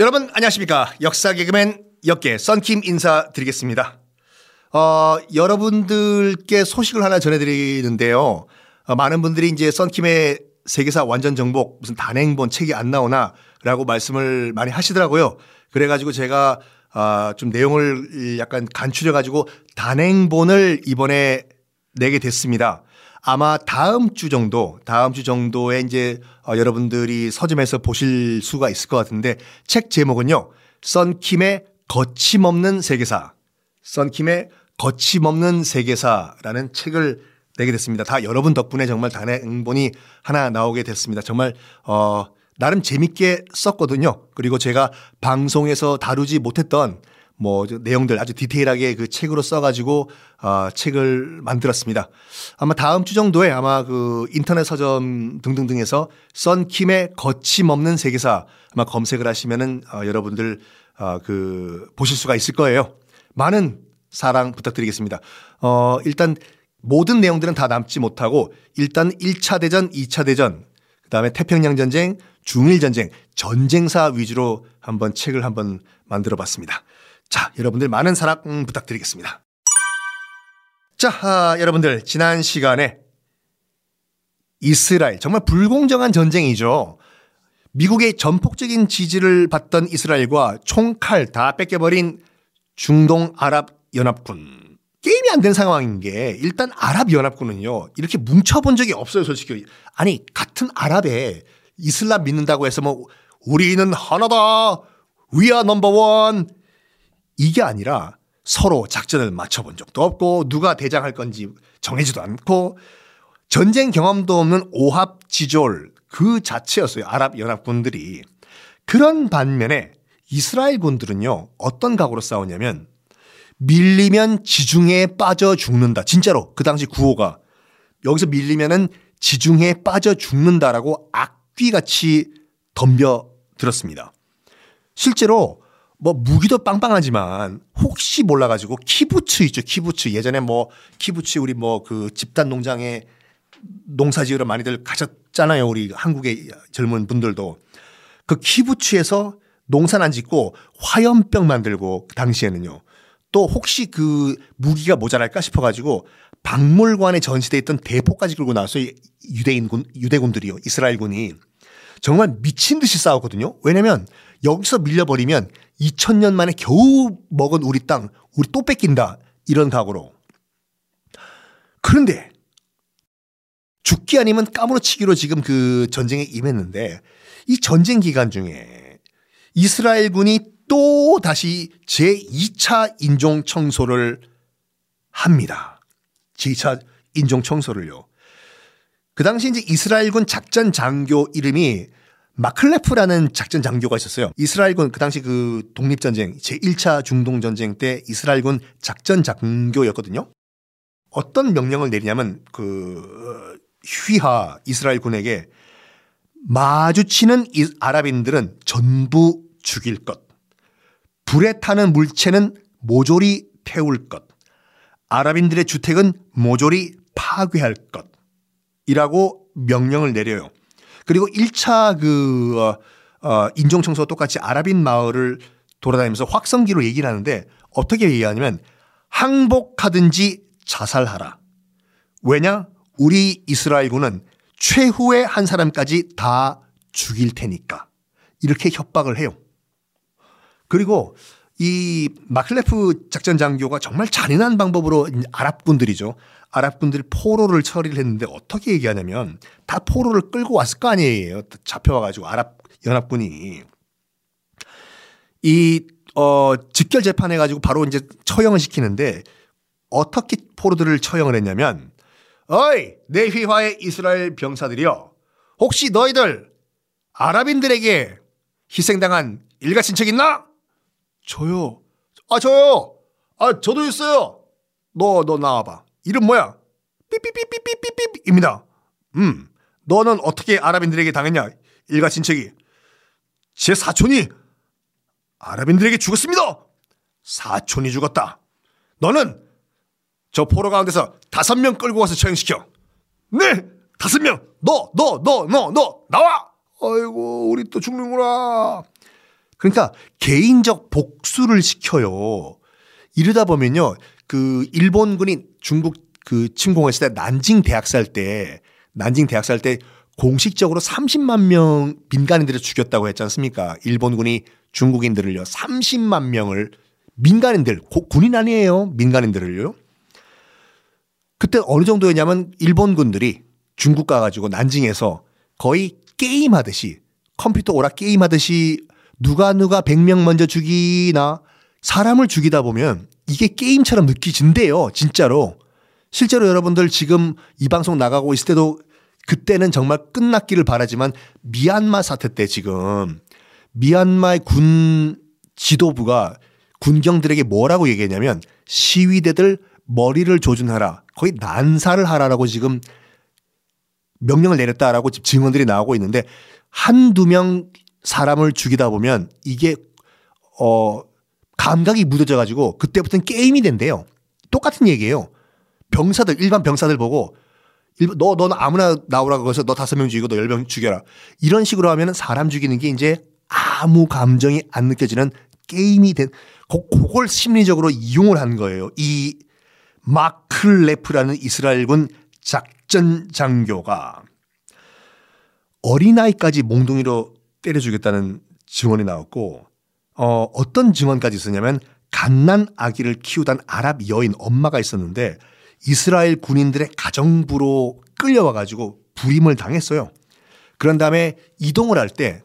여러분 안녕하십니까 역사 개그맨 역계 썬킴 인사드리겠습니다. 어, 여러분들께 소식을 하나 전해드리는데요. 어, 많은 분들이 이제 썬킴의 세계사 완전 정복 무슨 단행본 책이 안 나오나라고 말씀을 많이 하시더라고요. 그래가지고 제가 아, 좀 내용을 약간 간추려 가지고 단행본을 이번에 내게 됐습니다. 아마 다음 주 정도, 다음 주 정도에 이제 어, 여러분들이 서점에서 보실 수가 있을 것 같은데 책 제목은요. 썬킴의 거침없는 세계사. 썬킴의 거침없는 세계사라는 책을 내게 됐습니다. 다 여러분 덕분에 정말 단행본이 하나 나오게 됐습니다. 정말 어 나름 재밌게 썼거든요. 그리고 제가 방송에서 다루지 못했던 뭐 내용들 아주 디테일하게 그 책으로 써가지고 어, 책을 만들었습니다. 아마 다음 주 정도에 아마 그 인터넷 서점 등등등에서 썬킴의 거침없는 세계사 아마 검색을 하시면은 어, 여러분들 어, 그 보실 수가 있을 거예요. 많은 사랑 부탁드리겠습니다. 어, 일단 모든 내용들은 다 남지 못하고 일단 1차 대전, 2차 대전, 그 다음에 태평양 전쟁, 중일 전쟁, 전쟁사 위주로 한번 책을 한번 만들어 봤습니다. 자, 여러분들 많은 사랑 부탁드리겠습니다. 자, 아, 여러분들 지난 시간에 이스라엘 정말 불공정한 전쟁이죠. 미국의 전폭적인 지지를 받던 이스라엘과 총칼 다 뺏겨버린 중동 아랍 연합군. 게임이 안 된 상황인 게 일단 아랍 연합군은요 이렇게 뭉쳐본 적이 없어요 솔직히 아니 같은 아랍에 이슬람 믿는다고 해서 뭐 우리는 하나다 위아 넘버 원 이게 아니라 서로 작전을 맞춰본 적도 없고 누가 대장할 건지 정해지도 않고 전쟁 경험도 없는 오합 지졸 그 자체였어요. 아랍 연합군들이. 그런 반면에 이스라엘 군들은요. 어떤 각오로 싸우냐면 밀리면 지중해에 빠져 죽는다. 진짜로 그 당시 구호가 여기서 밀리면은 지중해에 빠져 죽는다라고 악귀같이 덤벼 들었습니다. 실제로 뭐 무기도 빵빵하지만 혹시 몰라가지고 키부츠 있죠 키부츠. 예전에 뭐 키부츠 우리 뭐 그 집단 농장에 농사 지으러 많이들 가셨잖아요 우리 한국의 젊은 분들도. 그 키부츠에서 농사는 안 짓고 화염병 만들고 그 당시에는요. 또 혹시 그 무기가 모자랄까 싶어가지고 박물관에 전시돼 있던 대포까지 끌고 나왔어요 유대인군 유대군들이요 이스라엘군이 정말 미친 듯이 싸웠거든요 왜냐면 여기서 밀려버리면 2000년 만에 겨우 먹은 우리 땅, 우리 또 뺏긴다. 이런 각오로. 그런데 죽기 아니면 까무러치기로 지금 그 전쟁에 임했는데 이 전쟁 기간 중에 이스라엘 군이 또 다시 제2차 인종 청소를 합니다. 제2차 인종 청소를요. 그 당시 이제 이스라엘군 작전 장교 이름이 마클레프라는 작전 장교가 있었어요. 이스라엘군 그 당시 그 독립전쟁 제1차 중동전쟁 때 이스라엘군 작전 장교였거든요. 어떤 명령을 내리냐면 그 휘하 이스라엘군에게 마주치는 아랍인들은 전부 죽일 것. 불에 타는 물체는 모조리 태울 것. 아랍인들의 주택은 모조리 파괴할 것. 이라고 명령을 내려요. 그리고 1차 그, 어, 어, 인종청소와 똑같이 아랍인 마을을 돌아다니면서 확성기로 얘기를 하는데 어떻게 얘기하냐면 항복하든지 자살하라. 왜냐? 우리 이스라엘군은 최후의 한 사람까지 다 죽일 테니까. 이렇게 협박을 해요. 그리고 이 마클레프 작전 장교가 정말 잔인한 방법으로 아랍군들이죠. 아랍군들이 포로를 처리를 했는데 어떻게 얘기하냐면 다 포로를 끌고 왔을 거 아니에요. 잡혀와가지고 아랍 연합군이 이 어, 직결 재판해가지고 바로 이제 처형을 시키는데 어떻게 포로들을 처형을 했냐면 어이 내휘화의 이스라엘 병사들이여 혹시 너희들 아랍인들에게 희생당한 일가 친척 있나? 저요. 아 저요. 아 저도 있어요. 너 너 나와봐. 이름 뭐야? 삐삐삐삐삐삐삐입니다. 음, 너는 어떻게 아랍인들에게 당했냐? 일가 친척이. 제 사촌이 아랍인들에게 죽었습니다. 사촌이 죽었다. 너는 저 포로 가운데서 다섯 명 끌고 와서 처형시켜. 네, 다섯 명. 너, 너, 너, 너, 너, 나와. 아이고, 우리 또 죽는구나. 그러니까 개인적 복수를 시켜요. 이러다 보면요. 그 일본군이 중국 그 침공했을 때 난징 대학 살 때 난징 대학 살 때 공식적으로 30만 명 민간인들을 죽였다고 했지 않습니까? 일본군이 중국인들을요. 30만 명을 민간인들 군인 아니에요. 민간인들을요. 그때 어느 정도였냐면 일본군들이 중국 가가지고 난징에서 거의 게임하듯이 컴퓨터 오락 게임하듯이 누가 누가 100명 먼저 죽이나 사람을 죽이다 보면 이게 게임처럼 느끼진대요. 진짜로. 실제로 여러분들 지금 이 방송 나가고 있을 때도 그때는 정말 끝났기를 바라지만 미얀마 사태 때 지금 미얀마의 군 지도부가 군경들에게 뭐라고 얘기했냐면 시위대들 머리를 조준하라. 거의 난사를 하라라고 지금 명령을 내렸다라고 지금 증언들이 나오고 있는데 한두 명 사람을 죽이다 보면 이게 어 감각이 무뎌져 가지고 그때부터는 게임이 된대요. 똑같은 얘기예요. 병사들 일반 병사들 보고 너 너는 아무나 나오라고 해서 너 다섯 명 죽이고 너 열 명 죽여라. 이런 식으로 하면 사람 죽이는 게 이제 아무 감정이 안 느껴지는 게임이 된 그걸 심리적으로 이용을 한 거예요. 이 마클레프라는 이스라엘군 작전 장교가 어린아이까지 몽둥이로 때려 죽였다는 증언이 나왔고 어, 어떤 증언까지 있었냐면 갓난 아기를 키우던 아랍 여인 엄마가 있었는데 이스라엘 군인들의 가정부로 끌려와 가지고 불임을 당했어요. 그런 다음에 이동을 할 때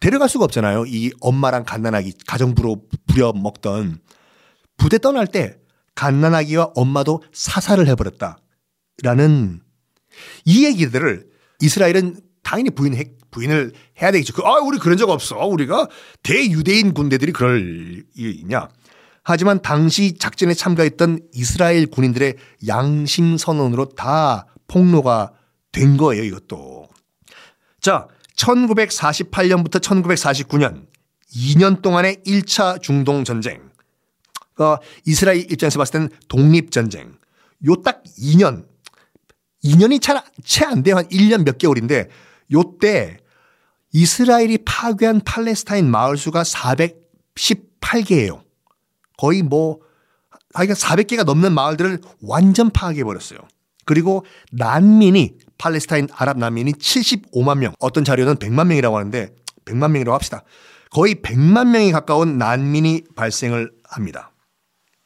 데려갈 수가 없잖아요. 이 엄마랑 갓난아기 가정부로 부려먹던 부대 떠날 때 갓난아기와 엄마도 사살을 해버렸다라는 이 얘기들을 이스라엘은 당연히 부인 해, 부인을 해야 되겠죠. 그, 아, 우리 그런 적 없어. 우리가 대유대인 군대들이 그럴 일이냐. 하지만 당시 작전에 참가했던 이스라엘 군인들의 양심 선언으로 다 폭로가 된 거예요, 이것도. 자, 1948년부터 1949년 2년 동안의 1차 중동 전쟁. 어, 이스라엘 입장에서 봤을 때는 독립 전쟁. 요 딱 2년. 2년이 채안 돼요. 한 1년 몇 개월인데 요때 이스라엘이 파괴한 팔레스타인 마을 수가 418개예요. 거의 뭐 하여간 400개가 넘는 마을들을 완전 파괴해 버렸어요. 그리고 난민이 팔레스타인 아랍 난민이 75만 명. 어떤 자료는 100만 명이라고 하는데 100만 명이라고 합시다. 거의 100만 명이 가까운 난민이 발생을 합니다.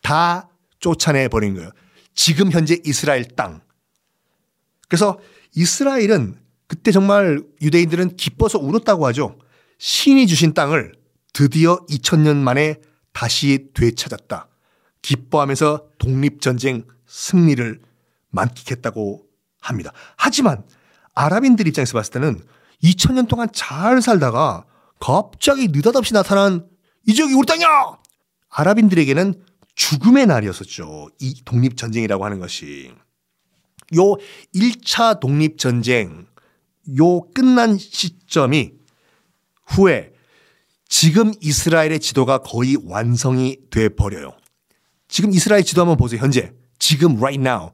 다 쫓아내 버린 거예요. 지금 현재 이스라엘 땅. 그래서 이스라엘은 그때 정말 유대인들은 기뻐서 울었다고 하죠. 신이 주신 땅을 드디어 2000년 만에 다시 되찾았다. 기뻐하면서 독립전쟁 승리를 만끽했다고 합니다. 하지만 아랍인들 입장에서 봤을 때는 2000년 동안 잘 살다가 갑자기 느닷없이 나타난 이 지역이 우리 땅이야! 아랍인들에게는 죽음의 날이었었죠. 이 독립전쟁이라고 하는 것이. 요 1차 독립전쟁, 요 끝난 시점이 후에 지금 이스라엘의 지도가 거의 완성이 돼 버려요. 지금 이스라엘 지도 한번 보세요. 현재. 지금 right now.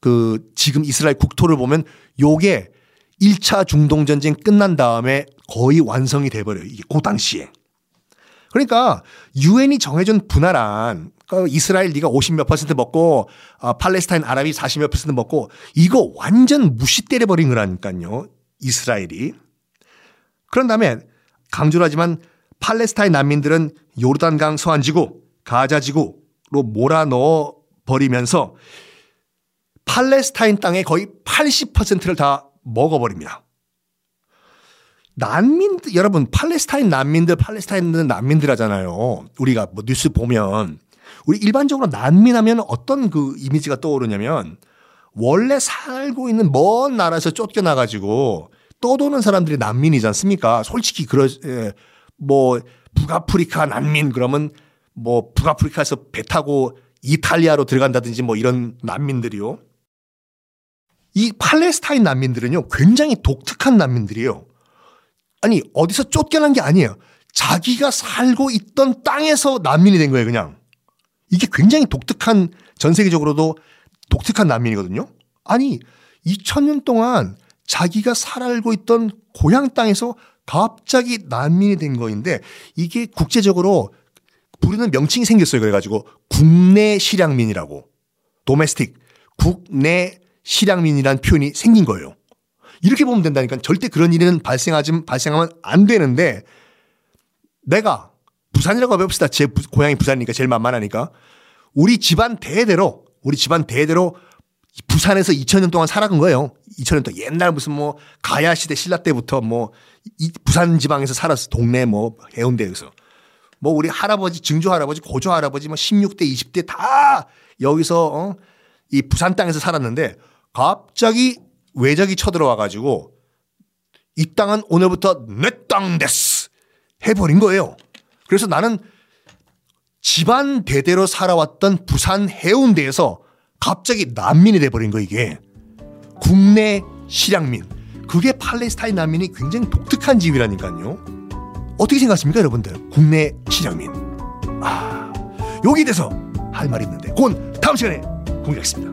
그 지금 이스라엘 국토를 보면 요게 1차 중동 전쟁 끝난 다음에 거의 완성이 돼 버려요. 이게 그 당시에. 그러니까 유엔이 정해준 분할안 그 이스라엘 네가 50 몇 퍼센트 먹고 어, 팔레스타인 아랍이 40 몇 퍼센트 먹고 이거 완전 무시 때려버린 거라니까요. 이스라엘이. 그런 다음에 강조를 하지만 팔레스타인 난민들은 요르단강 서안지구, 가자지구로 몰아넣어 버리면서 팔레스타인 땅의 거의 80%를 다 먹어버립니다. 난민들, 여러분, 팔레스타인 난민들, 팔레스타인들 난민들 하잖아요. 우리가 뭐 뉴스 보면. 우리 일반적으로 난민하면 어떤 그 이미지가 떠오르냐면 원래 살고 있는 먼 나라에서 쫓겨나가지고 떠도는 사람들이 난민이지 않습니까? 솔직히 그러, 예, 뭐 북아프리카 난민 그러면 뭐 북아프리카에서 배 타고 이탈리아로 들어간다든지 뭐 이런 난민들이요. 이 팔레스타인 난민들은요 굉장히 독특한 난민들이에요. 아니 어디서 쫓겨난 게 아니에요. 자기가 살고 있던 땅에서 난민이 된 거예요 그냥. 이게 굉장히 독특한 전 세계적으로도 독특한 난민이거든요. 아니 2000년 동안 자기가 살고 있던 고향 땅에서 갑자기 난민이 된 거인데 이게 국제적으로 부르는 명칭이 생겼어요. 그래가지고 국내 실향민이라고 도메스틱 국내 실향민이라는 표현이 생긴 거예요. 이렇게 보면 된다니까 절대 그런 일은 발생하지 발생하면 안 되는데 내가 부산이라고 해봅시다. 제 고향이 부산이니까 제일 만만하니까 우리 집안 대대로 우리 집안 대대로 부산에서 2000년 동안 살아간 거예요. 2000년 동안 옛날 무슨 뭐 가야 시대 신라 때부터 뭐 부산 지방에서 살았어. 동네 뭐 해운대에서. 뭐 우리 할아버지, 증조 할아버지, 고조 할아버지 뭐 16대, 20대 다 여기서 어? 이 부산 땅에서 살았는데 갑자기 외적이 쳐들어와 가지고 이 땅은 오늘부터 내 땅 됐스 해버린 거예요. 그래서 나는 집안 대대로 살아왔던 부산 해운대에서 갑자기 난민이 돼버린 거 이게 국내 실향민 그게 팔레스타인 난민이 굉장히 독특한 지위라니까요. 어떻게 생각하십니까 여러분들? 국내 실향민 아 여기 대해서 할 말이 있는데 그건 다음 시간에 공개하겠습니다.